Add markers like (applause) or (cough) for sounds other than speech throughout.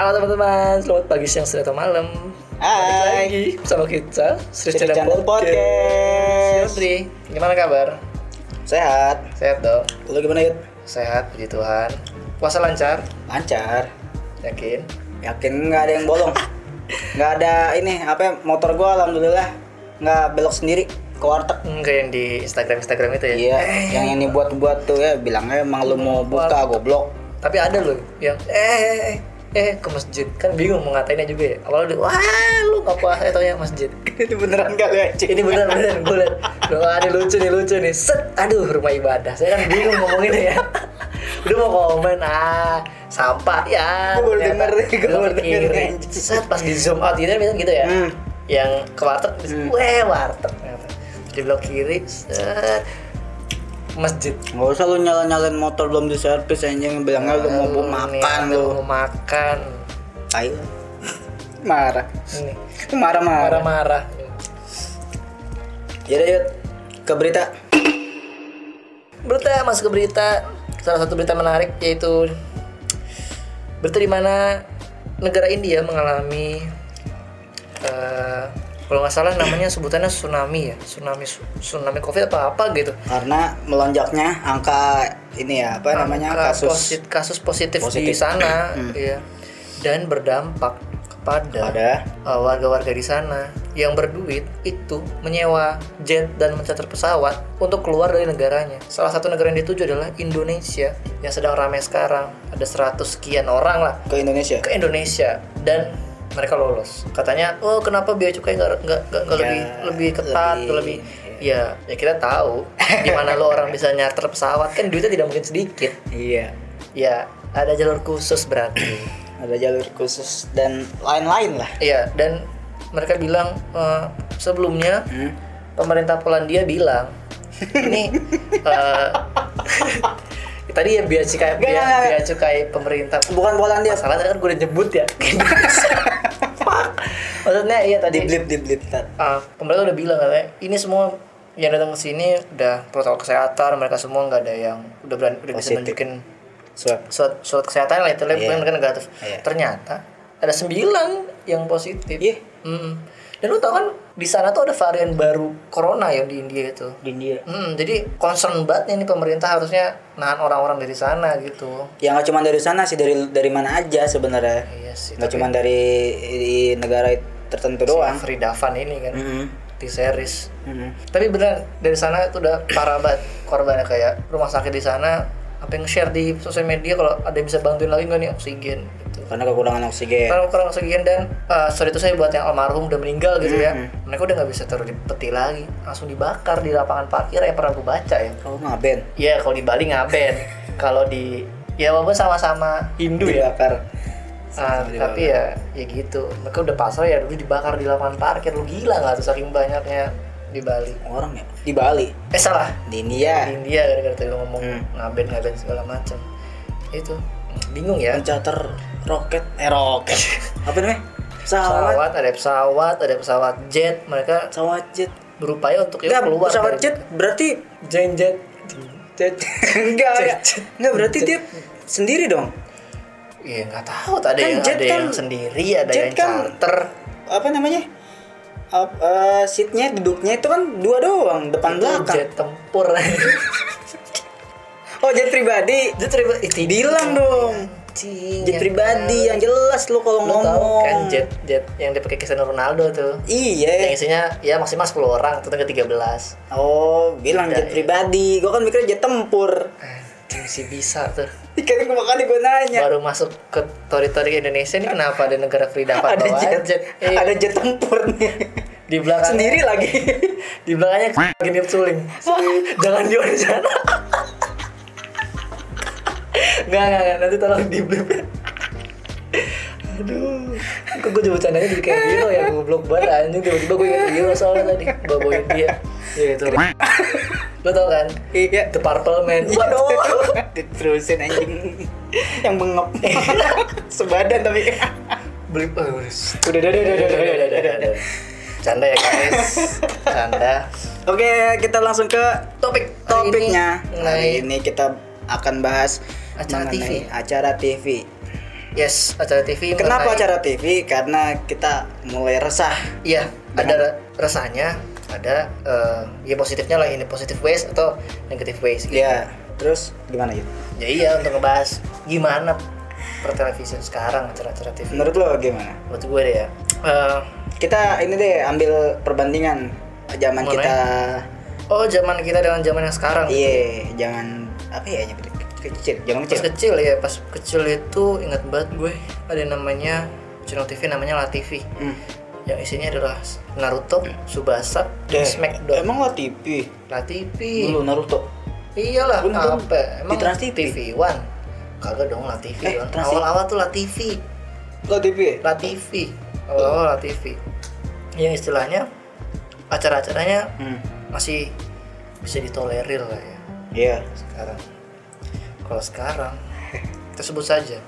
Halo teman-teman, selamat pagi, siang, sore, atau malam. Balik Hai. lagi bersama kita, Sri Sri Channel Podcast. Podcast. Yudri, gimana kabar? Sehat. Sehat dong? Lu gimana Yud? Sehat, puji Tuhan. Puasa lancar? Lancar. Yakin? Yakin nggak ada yang bolong. (laughs) Nggak ada ini apa ya, motor gua alhamdulillah nggak belok sendiri ke warteg. Hmm, kayak yang di Instagram Instagram itu ya? Iya, yang yang dibuat-buat tuh ya bilangnya emang lu mau buka goblok. Tapi ada loh yang eh eh eh, eh ke masjid kan bingung mau ngatainnya juga ya. Awalnya dia, wah lu nggak puasa ya taunya masjid. (laughs) Itu beneran kali aja. Ini bener bener gue liat Wah ini lucu nih lucu nih Set Aduh rumah ibadah Saya kan bingung ngomonginnya ya (laughs) Udah mau komen Ah Sampah ya Gua baru denger Gua baru denger. Set pas di zoom out gitu kan gitu ya Hmm. Yang ke warteg Hmm. Weh warteg Di blok kiri Set Masjid Nggak usah lu nyala-nyalain motor belum diservis anjing bilangnya lu mau makan lu. Mau makan Ayo. Marah. Ini Marah-marah. Marah-marah Ya udah Yud. Ke berita. Berita masuk ke berita salah satu berita menarik yaitu berita di mana negara India mengalami eh, kalau nggak salah namanya sebutannya tsunami ya tsunami tsunami covid apa apa gitu Karena melonjaknya angka ini ya apa namanya Angka kasus posit- kasus positif, di positif. sana Hmm. ya dan berdampak kepada pada uh, warga-warga di sana yang berduit itu menyewa jet dan mencatat pesawat untuk keluar dari negaranya. Salah satu negara yang dituju adalah Indonesia yang sedang ramai sekarang. Ada 100 sekian orang lah ke Indonesia. ke Indonesia dan mereka lolos. Katanya, oh kenapa biaya cukai nggak nggak nggak Ya, lebih lebih ketat, lebih- lebih, ya ya kita tahu di mana lo orang bisa nyarter pesawat kan duitnya tidak mungkin sedikit. Iya. Ya ada jalur khusus berarti. (clears throat) Ada jalur khusus dan lain-lain lah. Iya, dan mereka bilang eh, sebelumnya Hmm. pemerintah Polandia bilang (laughs) ini eh, tadi ya biaya cukai Nggak, biaya, cukai pemerintah Bukan Polandia. masalahnya kan gue udah nyebut ya (laughs) maksudnya iya Di tadi blip blip tar. ah, pemerintah udah bilang katanya ini semua yang datang ke sini udah protokol kesehatan mereka semua nggak ada yang udah berani udah bisa nunjukin Swab. surat surat kesehatan lah itu lah Iya. bukan negatif Iya. ternyata ada sembilan yang positif Iya. Mm. Dan lu tau kan di sana tuh ada varian baru corona yang di India itu Di India. Hmm, jadi concern banget nih pemerintah harusnya nahan orang-orang dari sana gitu Ya nggak cuma dari sana sih dari dari mana aja sebenarnya. iya sih Nggak cuma dari di negara tertentu si doang. Free Davan ini kan Mm-mm. di series Mm-mm. tapi beneran dari sana itu udah parah banget korbannya kayak rumah sakit di sana apa yang share di sosial media kalau ada yang bisa bantuin lagi nggak nih oksigen Karena kekurangan oksigen. Karena kurang oksigen dan uh, sorry itu saya buat yang almarhum udah meninggal gitu ya. Mhm. Mereka udah nggak bisa taruh di peti lagi, langsung dibakar di lapangan parkir ya pernah gue baca ya. Oh ngaben. Iya kalau di Bali ngaben, (laughs) kalau di ya walaupun sama-sama Hindu ya. Dibakar. Sama-sama tapi ya ya gitu. Mereka udah pasrah ya dulu dibakar di lapangan parkir. Lu gila nggak tuh saking banyaknya di Bali. Orang ya di Bali. Eh salah. Di India. Di India gara-gara tadi ngomong Hmm. ngaben ngaben segala macam. Itu bingung ya. Mencater roket. Eh roket. (laughs) Apa namanya? Pesawat. Pesawat, ada pesawat, ada pesawat jet. Mereka Pesawat jet. berupaya untuk ya Enggak, keluar pesawat dari- jet berarti jet jet jet (laughs) enggak enggak. Enggak berarti dia sendiri dong. Iya nggak tahu ada Kan yang jet ada kan- yang sendiri ada jet yang kan- charter Apa namanya? Up, eh, seatnya duduknya itu kan dua doang depan Itu belakang jet tempur (laughs) oh jet pribadi jet pribadi itu bilang dong. Anjing, jet pribadi kan. yang jelas lo kalau Lu tahu ngomong. kan jet jet yang dipakai Cristiano Ronaldo tuh. Yang iya isinya ya maksimal 10 orang tuh ke 13 oh bilang Iya, jet iya. pribadi. Gua kan mikirnya jet tempur. Anjing sih bisa tuh. Kan gua makanya gua nanya. Baru masuk ke tori-tori Indonesia ini kenapa ada negara free dapat ada jet, jet? Iya. ada jet tempur nih. Di belakang sendiri lagi. (laughs) Di belakangnya gini suling jangan di sana nggak nggak nanti tolong di blip ya. Aduh. Kok gue bercandanya jadi kayak Hero ya? Goblok banget anjing. Tiba-tiba gue inget Hero soalnya tadi. Bawain dia. Ya itu lo tau kan? Iya. The Purple Man. Waduh. Diterusin anjing. Yang bengok (laughs) sebadan tapi. Beli oh, udah. Udah udah udah udah udah udah canda ya guys. Canda. Oke, kita langsung ke topik hari topiknya. ini. Hari ini kita akan bahas Acara mengenai TV. acara TV. yes acara TV Kenapa mengenai- acara TV? Karena kita mulai resah. Iya, ada ra- rasanya, ada eh, ya positifnya lah ini positive ways atau negative ways. gitu. Iya. Terus gimana gitu? Ya iya untuk ngebahas gimana pertelevisian sekarang acara-acara TV. Menurut lo gimana? Menurut gue deh ya. eh, Kita ini deh ambil perbandingan zaman Mulai. kita. oh zaman kita dengan zaman yang sekarang. Iya, jangan apa ya yang kecil, jangan Pas kecil. kecil ya, pas kecil itu ingat banget gue ada namanya channel TV namanya La TV. Hmm. Yang isinya adalah Naruto, Subasa, dan Eh, Smackdown. Emang lah TV. La TV. Dulu Naruto. Iyalah, apa? Emang di Trans TV? TV One. Kagak dong La TV. Eh, Awal-awal tuh La TV. Lo TV. La TV. Awal-awal La TV. Yang istilahnya acara-acaranya Hmm. masih bisa ditolerir lah ya Iya. sekarang. Kalau sekarang kita sebut saja.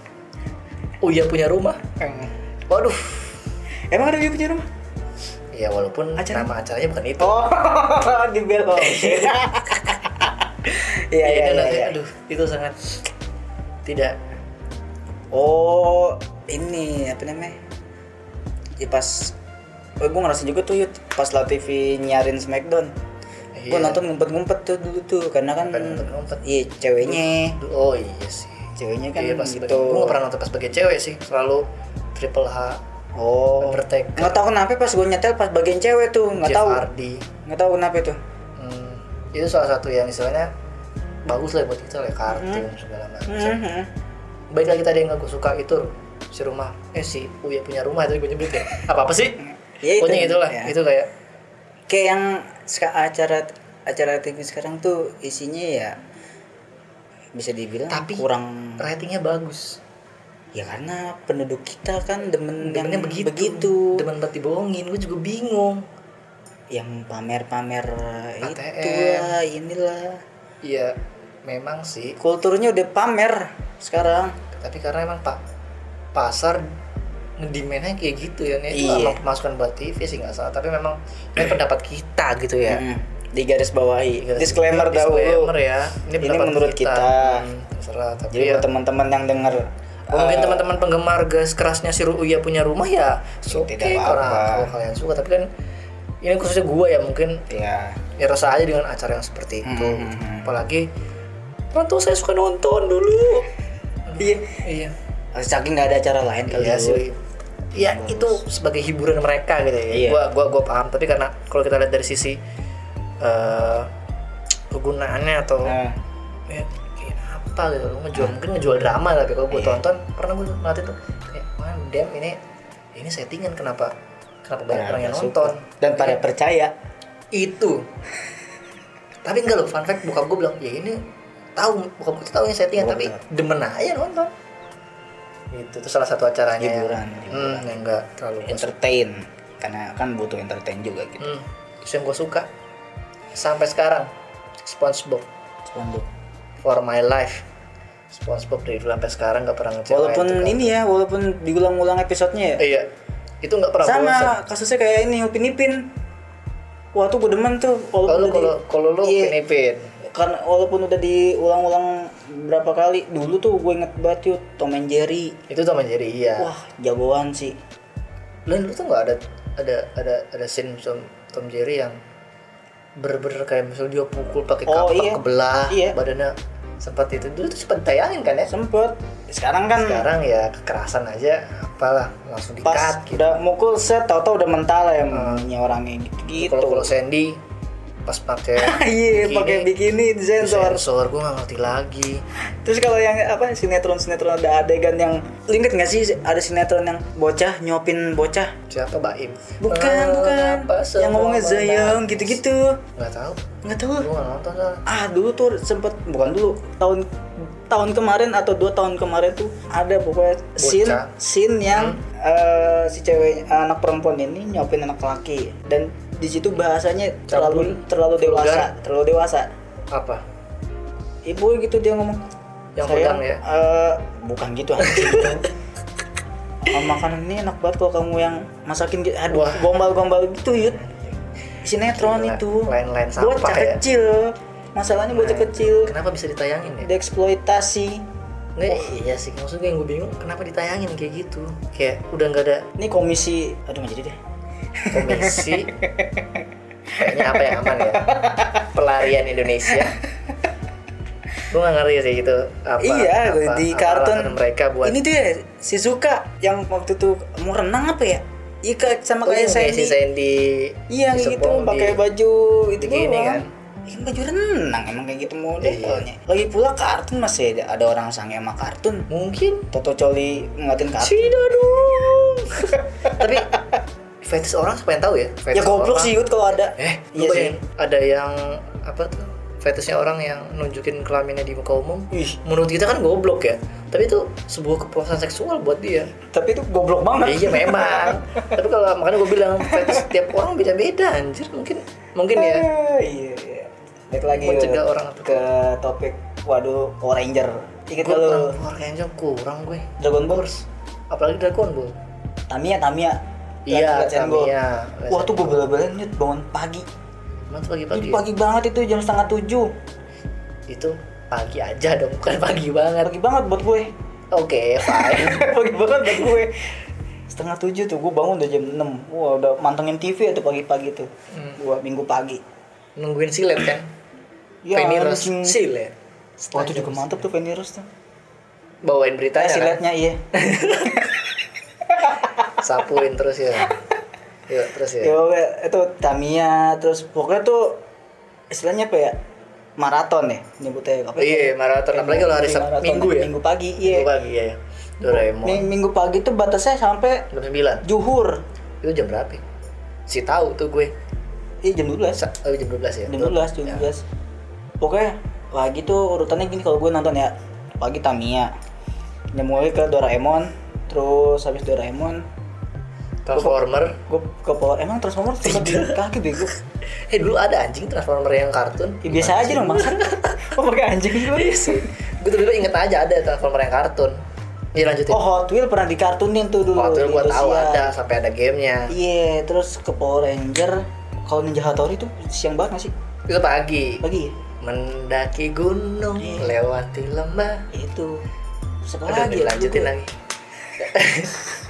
Oh iya punya rumah. Waduh. Emang ada dia punya rumah? Ya walaupun Acara- nama acaranya bukan itu. Oh, (laughs) dibelok. (laughs) Iya, iya, dan iya, nanti, iya. Aduh, itu sangat tidak Oh, ini apa namanya? Ya pas Oh, gue ngerasa juga tuh Yud, pas lah TV nyarin Smackdown. Gue Iya. nonton ngumpet-ngumpet tuh dulu tuh karena kan ngumpet-ngumpet. iya ceweknya, Oh iya sih. ceweknya kan Iya pas gitu. gue gak pernah nonton pas sebagai cewek sih, selalu Triple H, Oh, Undertaker, nggak tahu kenapa pas gue nyetel pas bagian cewek tuh nggak tahu, Hardy. nggak tahu kenapa tuh. Hmm, itu salah satu yang istilahnya bagus lah buat kita lah kartun segala macam. Mhm. Baik lagi tadi yang gue suka itu si rumah, eh si Uya punya rumah tadi gue nyebut ya. Apa apa sih? Ya, itu. Pokoknya itulah, Ya. itu kayak Kayak yang acara acara TV sekarang tuh isinya ya bisa dibilang Tapi- kurang ratingnya bagus. ya karena penduduk kita kan demen yang Demennya begitu. begitu Demen banget dibohongin, gue juga bingung. yang pamer-pamer itu ATM. lah inilah Iya, memang sih. kulturnya udah pamer sekarang Tapi karena emang pak pasar ngedimandnya kayak gitu ya, ini itu Iya. emang pemasukan buat TV sih nggak salah. Tapi memang ini pendapat kita gitu ya. Mm. di garis bawahi Garis- disclaimer dahulu disclaimer ya. Ini, Ini pendapat menurut kita. Hmm, terserah. Tapi jadi ya, buat teman-teman yang denger Oh, mungkin eh, teman-teman penggemar gas kerasnya si Uya punya rumah ya oke Tidak kalau apa-apa. kalau kalian suka tapi kan ini khususnya gue ya mungkin ya ya rasa aja dengan acara yang seperti itu Hmm. apalagi orang tua saya suka nonton dulu (laughs) iya iya saking nggak ada acara lain kali iya dulu. sih. ya itu sebagai hiburan mereka gitu ya. Iya. gua gua gua paham. Tapi karena kalau kita lihat dari sisi eh kegunaannya atau Nah, ya, kayak apa gitu. Lu ngejual mungkin ngejual drama tapi kalau gue Iya. tonton pernah gue ngeliat itu kayak man damn ini ini settingan. Kenapa kenapa banyak orang yang nonton? dan pada percaya. Itu. Tapi enggak loh fun fact buka gue bilang ya ini tahu buka gue tahu ini settingan Oh, tapi benar. demen aja nonton itu tuh salah satu acaranya yang- Hiburan, hmm, yang enggak terlalu gue suka. entertain. Karena kan butuh entertain juga gitu. Hmm, itu yang gue suka. Sampai sekarang SpongeBob. SpongeBob. for my life. SpongeBob dari dulu sampai sekarang nggak pernah ngecewain walaupun tuh, kan. ini ya walaupun diulang-ulang episodenya ya. Eh, iya. Itu nggak pernah sama kasusnya kayak ini Upin Ipin. Wah tuh gue demen tuh kalau kalau kalau lu Iya. pinipin karena walaupun udah diulang-ulang berapa kali dulu tuh gue inget banget yuk Tom and Jerry. Itu Tom and Jerry iya. Wah jagoan sih. Lu dulu tuh nggak ada ada ada ada scene Tom, Tom Jerry yang bener-bener kayak misalnya dia pukul pakai Oh, kapak iya. kebelah Iya. badannya sempat itu. Dulu tuh sempat tayangin kan ya? Sempet. Sekarang kan sekarang ya kekerasan aja apalah langsung dikat gitu. udah mukul set tau-tau udah mental ya emangnya orangnya gitu gitu kalau kalau Sandy pas pakai (laughs) iya pakai bikini. sensor. Sensor gue nggak ngerti lagi. Terus kalau yang apa sinetron sinetron ada adegan yang lu inget gak sih ada sinetron yang bocah nyopin bocah? Siapa? Baim. Bukan bukan. Apa yang ngomongnya Zayong gitu-gitu. Nggak tahu. Nggak tahu. Gue nggak nonton ah dulu tuh sempet bukan dulu tahun tahun kemarin atau dua tahun kemarin tuh ada pokoknya scene Bocah. scene yang eh, si cewek anak perempuan ini nyopin anak laki. Dan di situ bahasanya terlalu terlalu dewasa terlalu dewasa. Apa? Ibu gitu dia ngomong. Yang "Sayang, pegang ya?" eh, bukan gitu anjing (laughs) Ah, makanan ini enak banget kalau kamu yang masakin gitu. Aduh gombal-gombal gitu yud. Sinetron Gila, itu. Lain-lain sampah bocah ya. kecil. Masalahnya bocah Nah, kecil. Kenapa bisa ditayangin ya? Dieksploitasi. Nggak, iya sih. Maksudnya yang gue bingung kenapa ditayangin kayak gitu? Kayak udah nggak ada Ini komisi, aduh nggak jadi deh. Komisi kayaknya apa yang aman ya pelarian Indonesia gue nggak ngerti sih gitu apa iya, apa, di apa kartun mereka buat Ini tuh ya Shizuka yang waktu itu mau renang apa ya? Iya sama Oh, kayak kayak si Sandy. Iya kayak gitu disepong pakai di- baju itu doang. kan. Iya kan baju renang emang kayak gitu modelnya. Iya. Lagi pula kartun masih ada, ada orang sange sama kartun. mungkin Toto Coli ngeliatin kartun. tidak dong (laughs) tapi fetish orang siapa yang tahu ya? Ya Fetish goblok orang- sih Yud kalau ada. eh Iya iya bayangin ada yang apa tuh fetishnya orang yang nunjukin kelaminnya di muka umum. Ih, menurut kita kan goblok ya. Tapi itu sebuah kepuasan seksual buat dia. Tapi itu goblok banget. iya memang. (laughs) Tapi kalau makanya gue bilang fetish tiap orang beda-beda anjir. Mungkin mungkin ya. Ah, iya, iya. Baik lagi Mencegah orang ke topik waduh Power Ranger. Ingat kalau Power Ranger kurang gue. Dragon Ball? apalagi Dragon Ball. Tamiya, Tamiya. Iya and Go. Tamiya Wah tuh gue bela-belain Yud, bangun pagi. Emang pagi-pagi pagi banget itu jam setengah tujuh. itu pagi aja dong bukan pagi banget Pagi banget buat gue. oke fine (laughs) pagi banget buat gue. Setengah tujuh tuh gue bangun udah jam 6 Wah udah mantengin TV itu pagi-pagi tuh. Hmm. Gua minggu pagi. nungguin silet kan Ya, Venirus anjing. silet Wah itu juga mantep tuh Venirus tuh. bawain Eh, beritanya kan? siletnya iya. (laughs) sapuin terus ya (laughs) yuk terus ya Ya oke, itu Tamiya terus pokoknya tuh istilahnya apa ya? Maraton ya nyebutnya apa? iya maraton apalagi kalau hari Sabtu Maraton, minggu ya Minggu pagi iya. minggu pagi ya Doraemon Mi- Minggu pagi tuh batasnya sampai jam sembilan juhur. itu jam berapa ya? si tahu tuh gue Iya jam 12. Sa- oh, jam 12 ya jam 12 jam Ya. 12 pokoknya lagi tuh urutannya gini kalau gue nonton ya pagi Tamiya nyamuk ke Doraemon terus habis Doraemon Transformer. Gue ke Power emang Transformer (laughs) tidak kaki bego? Eh dulu ada anjing Transformer yang kartun. Ya, biasa aja dong maksud (laughs) oh pakai anjing gue iya sih. Gue tuh dulu inget aja ada Transformer yang kartun. Iya lanjutin. Oh Hot Wheel pernah dikartunin tuh dulu waktu di gue tahu ada sampai ada gamenya. Iya terus ke Power Ranger. Kalau Ninja Hattori tuh siang banget gak sih? Itu pagi. Pagi? Ya? mendaki gunung Iya. lewati lembah. Itu. Aduh, lagi ya? lanjutin lagi (laughs)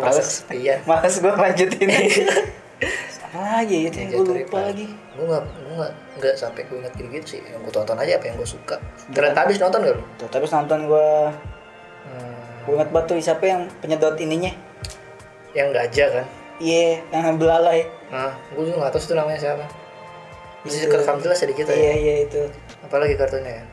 males. iya. Males gue lanjutin. (laughs) Apa lagi itu yang gue lupa lagi. Gue nggak gue nggak nggak sampai gue inget gitu, gitu sih. Yang gue tonton aja apa yang gue suka. Keren habis nonton gak lu? Tapi nonton gue hmm, Gue inget tuh siapa yang penyedot ininya? Yang gajah kan? Iya, yang belalai. Nah gue juga nggak tahu sih itu namanya siapa. Bisa kerekam jelas ya di kita Iya, ya? Iya itu. Apalagi kartunya ya?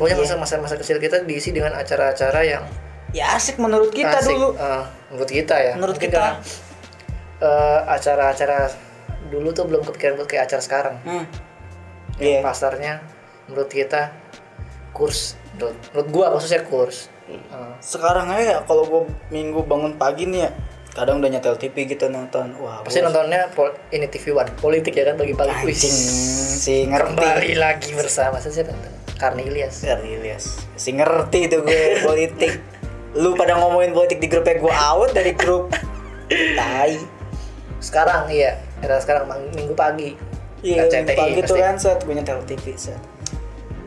Pokoknya ya. masa-masa masa kecil kita diisi dengan acara-acara yang Ya asik menurut kita asik, dulu. eh, menurut kita ya. Menurut Mungkin kita. eh, acara-acara dulu tuh belum kepikiran buat kayak acara sekarang. Hmm. yang Iya. pasarnya menurut kita kurs. Menurut, menurut gua khususnya kurs. Eh, Sekarang aja kalau gue minggu bangun pagi nih ya Kadang udah nyetel TV gitu nonton. Wah pasti gua- nontonnya pol- ini TV One. Politik ya kan pagi-pagi. Wih, Anjing si ngerti. Kembali lagi bersama. Saya siapa nonton? Karni Ilyas. Ngerti Ilyas. Si ngerti tuh gue (laughs) politik Lu pada ngomongin politik di grupnya gue out dari grup Tai sekarang iya era sekarang minggu pagi Iya, RCTI pagi tuh pasti. kan set gue nyetel TV set.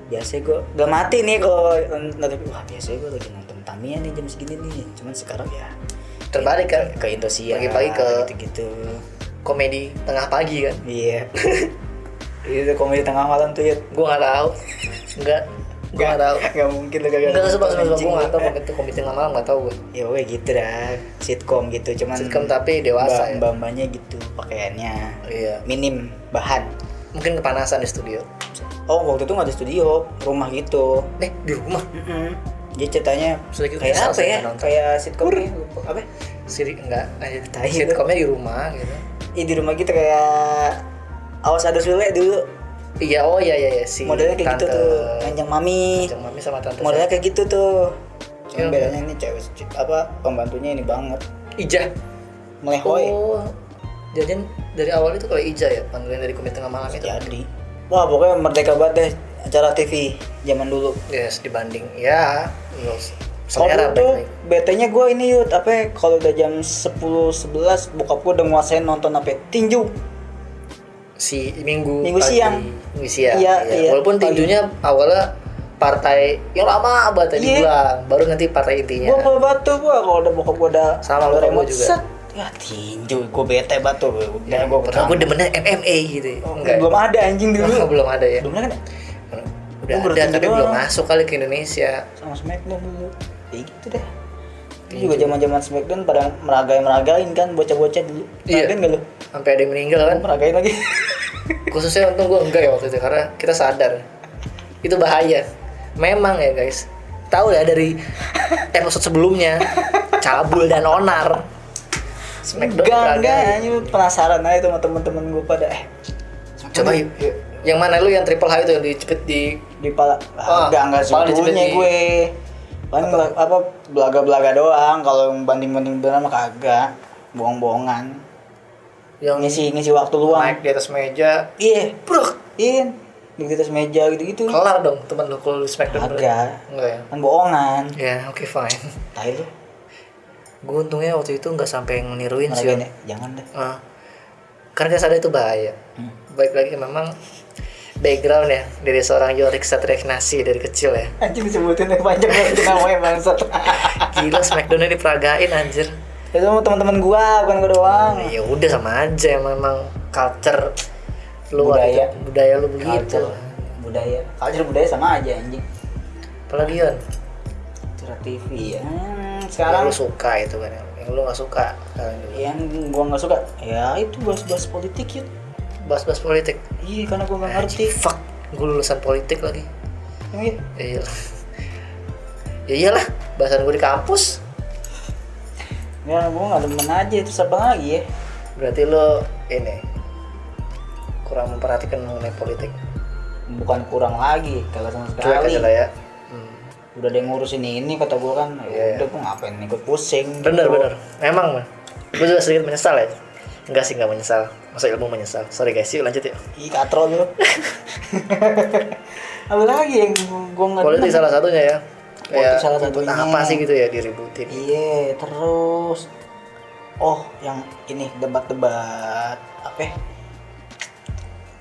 Biasa gue udah mati nih kalau nonton TV. Wah biasa gue lagi nonton Tamiya nih jam segini nih. Cuman sekarang ya terbalik kan ke Indosiar Pagi-pagi ke- gitu-gitu. komedi tengah pagi kan Iya. (laughs) Itu komedi tengah malam tuh ya. gua nggak tahu nggak gua nggak tahu Gak mungkin lu kagak nggak sumpah sumpah gua nggak lu. tahu komedi tengah malam nggak tahu gua Ya weh gitu dah. Sitkom gitu cuman sitcom tapi dewasa ya mbak mbaknya gitu pakaiannya iya minim bahan. mungkin kepanasan di studio Oh waktu itu nggak ada studio, rumah gitu. eh di rumah. Dia ceritanya kayak apa ya? Kayak sitcom nih, apa? siri enggak sitcomnya di rumah gitu Ih, di rumah kita kayak awas ada Sule dulu. Iya oh iya iya, iya si Modelnya kayak gitu tante tuh, kanjeng mami. Kanjeng mami sama tante Modelnya kayak gitu tuh. Iya. Yang bedanya ini cewek apa pembantunya ini banget. Ija Melehoy. oh jadi dari awal itu kalau Ija ya panggilan dari komedi tengah malam itu Jadi. Wah, pokoknya merdeka banget deh acara TV zaman dulu. yes dibanding ya Kalau tuh BT-nya gue ini yut apa ya, kalau udah jam 10 11 bokap gue udah nguasain nonton apa ya, tinju. Si minggu Minggu pagi. siang. minggu siang Iya, iya. walaupun Pagi. tinjunya awalnya partai yang lama banget tadi Iya. bilang baru nanti partai intinya Gua bawa batu gua kalau udah bokap gua udah Sama bokap gua juga. set. Ya tinju, gua bete batu. ya, Ya, gua padahal gue demennya MMA gitu ya. enggak belum ada anjing dulu. Oh, (laughs) belum ada ya Belum ada kan? udah Gua ada tapi belum masuk kali ke Indonesia sama Smackdown dulu. Ya gitu deh. Itu juga zaman-zaman Smackdown pada meragai-meragain kan bocah-bocah dulu. Iya. Meragain gak lu? sampai ada yang meninggal kan Meragain lagi. (laughs) khususnya untung gue enggak ya waktu itu karena kita sadar. Itu bahaya. Memang ya guys. Tahu ya dari episode sebelumnya cabul dan onar. Smackdown Enggak, enggak, anjing. Penasaran aja sama teman-teman gua pada eh. Coba yuk, yuk. yang mana? Lu yang triple high itu yang dicepit di di pala Ah, enggak enggak segitunya di- gue. Paling bela- apa belaga-belaga doang. Kalau banding-banding beneran mah kagak. Bohong-bohongan yang ngisi ngisi waktu luang. Naik di atas meja. Iya Brok. iya di atas meja gitu-gitu. Kelar dong teman lu kalau Smackdown kagak enggak ya? Kan bohongan. Ya oke fine. Tai lu. Gue untungnya waktu itu nggak sampai ngeniruin sih. Ya? Jangan deh. Ah. karena kita sadar itu bahaya. Hmm. baik lagi memang background ya dari seorang Yorik Nasi dari kecil ya. Anjing disebutin yang panjang banget namanya bangsat. (laughs) Gila Smackdown diperagain anjir itu teman-teman gua bukan gua doang. Ya udah sama aja emang culture lu Budaya. ada- budaya lu begitu. Culture, budaya. Culture budaya sama aja anjing. Apalagi Yon? Cara TV ya Hmm, yang sekarang lu suka itu kan yang lu nggak suka yang gua nggak suka? Ya itu bahas-bahas politik yuk bahas-bahas politik? Iya karena gua nggak ngerti. fuck. Gue lulusan politik lagi. Emang iya? ya iyalah ya iyalah bahasan gue di kampus ya gua nggak demen aja itu apa lagi ya. Berarti lo ini kurang memperhatikan mengenai politik. Bukan kurang lagi kalau sama cuek sekali. aja lah ya. Hmm. udah ada yang ngurusin ini kata gua kan. Ya Iya, iya. udah gua ngapain ikut pusing bener gitu. bener emang mah gue juga sedikit menyesal ya. Enggak sih enggak menyesal. Masa ilmu menyesal? Sorry guys. Yuk lanjut yuk. Ih katro lu (laughs) apa lagi yang gua nggak politik salah satunya ya Kayak salah satunya. apa sih gitu ya diributin Iya, terus oh yang ini debat-debat apa? ya?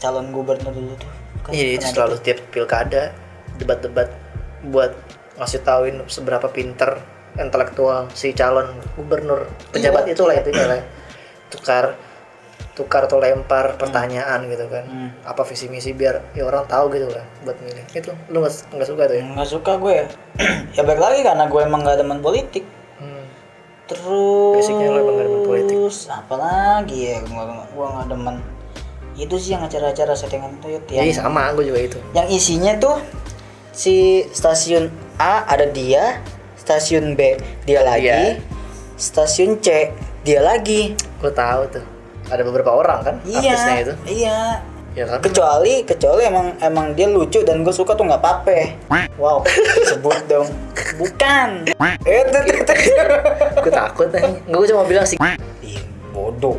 Calon gubernur dulu tuh. Kan Iya itu selalu tiap pilkada debat-debat buat ngasih tauin seberapa pinter intelektual si calon gubernur pejabat Iya. itulah itu lah tukar tukar atau lempar pertanyaan gitu kan. Hmm. apa visi misi biar ya orang tahu gitu lah buat milih. Itu lu nggak nggak suka tuh ya? Nggak suka gue ya. (clears throat) Ya baik lagi karena gue emang gak demen politik. Hmm. terus Basicnya lo emang gak demen politik. apa lagi ya? Gue gue gak demen itu sih yang acara-acara settingan itu Jadi sama gue juga itu. Yang isinya tuh si stasiun A ada dia stasiun B dia lagi Iya. stasiun C dia lagi. Gue tahu tuh ada beberapa orang kan artisnya iya itu. iya. Ya kan? Kecuali kecuali emang emang dia lucu dan gue suka tuh nggak apa-apa. Wow sebut dong. Bukan. (laughs) Eh, itu itu, itu. gue takut nih. Gue cuma bilang sih. Ih, bodoh.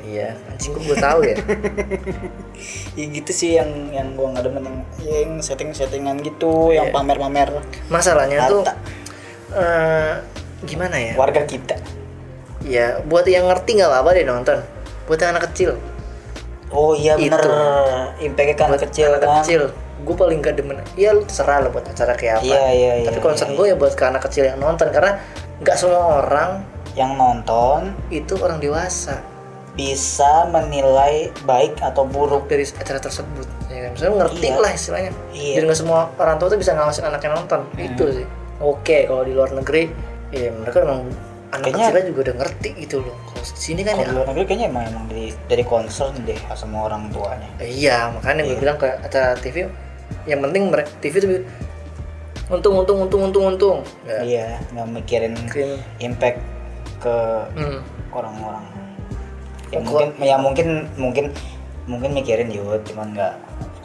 Iya anjing gue tahu ya. (laughs) Ya gitu sih yang yang gue nggak demen yang, yang setting settingan gitu yang Iya. pamer-pamer. Masalahnya tuh Harta. eh, gimana ya? Warga kita. Ya buat yang ngerti nggak apa-apa deh nonton buat anak kecil. Oh iya bener. Itu. impactnya kan buat kecil anak kan? kecil. Gue paling gak demen. Ya lu terserah lah buat acara kayak apa. Iya, iya, tapi iya, concern iya, gue ya buat ke anak kecil yang nonton karena nggak semua orang yang nonton itu orang dewasa. bisa menilai baik atau buruk. Dari acara tersebut ya kan? Misalnya ngerti Iya. lah istilahnya. Iya. jadi nggak semua orang tua tuh bisa ngawasin anaknya nonton. Itu sih. Oke kalau di luar negeri ya mereka emang anak Kayaknya- kecilnya juga udah ngerti gitu loh sini kan kalau ya luar negeri kayaknya emang emang dari dari concern deh sama orang tuanya. Iya makanya gue bilang ke acara TV yang penting mereka TV tuh untung untung untung untung untung. Ya iya nggak mikirin Mikirin. impact ke hmm. orang-orang. Ya Kok- mungkin ya mungkin mungkin mungkin mikirin yud cuman nggak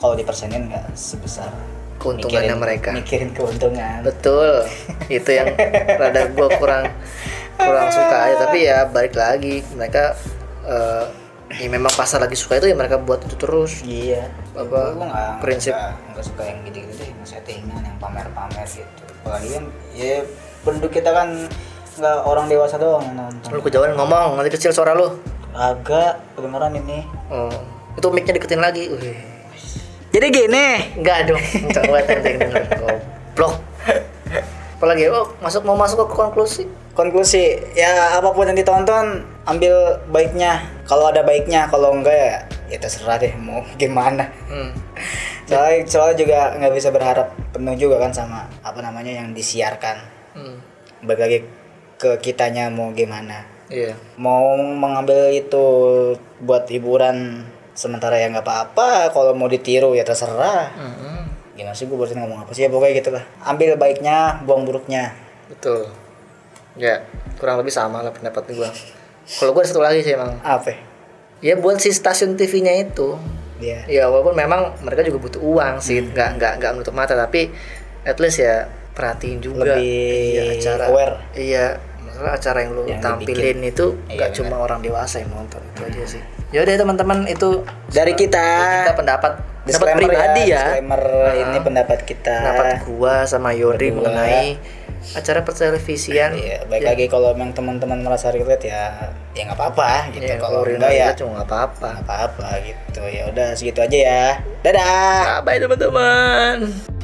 kalau dipersenin nggak sebesar Keuntungannya mikirin- mereka. mikirin keuntungan. Betul. (laughs) Itu yang rada gue kurang kurang suka aja tapi ya balik lagi mereka eh, ya memang pasar lagi suka itu ya mereka buat itu terus iya Apa, nggak prinsip? nggak nggak suka yang gitu-gitu deh yang settingan yang pamer-pamer gitu apalagi kan ya penduduk kita kan nggak orang dewasa doang yang nonton lu kejauhan ngomong nanti kecil suara lu agak kedengeran ini oh. itu micnya deketin lagi Wih. Jadi gini, Enggak dong, coba nanti denger goblok. Apalagi oh masuk mau masuk ke konklusi. Konklusi ya apa pun yang ditonton ambil baiknya. Kalau ada baiknya, kalau enggak ya ya terserah deh mau (laughs) gimana. Hmm. (laughs) Soalnya, soalnya juga nggak bisa berharap penuh juga kan sama apa namanya yang disiarkan. Hmm. Lagi ke kitanya mau gimana. Iya. Mau mengambil itu buat hiburan sementara ya nggak apa-apa. Kalau mau ditiru ya terserah. Hmm. Gimana sih gue barusan ngomong apa sih ya pokoknya gitu lah. Ambil baiknya, buang buruknya. Betul. Ya, kurang lebih sama lah pendapat gua. Kalau gua ada satu lagi sih emang. Apa? Ya buat si stasiun TV-nya itu. Dia. Ya walaupun memang mereka juga butuh uang sih, nggak nggak nggak menutup mata tapi at least ya perhatiin juga Lebih iya, acara aware. iya masalah acara yang lu Yang tampilin itu Iya, nggak benar. cuma orang dewasa yang nonton itu aja sih ya udah teman-teman itu Dari kita. kita pendapat pendapat Disclaimer pribadi ya, Disclaimer ini pendapat kita. pendapat gua sama Yori mengenai acara pertelevisian Iya, baik lagi kalau memang teman-teman merasa relate ya ya nggak apa-apa gitu. ya, kalau enggak ya cuma nggak apa-apa nggak apa-apa gitu. Ya udah segitu aja ya. Dadah. bye teman-teman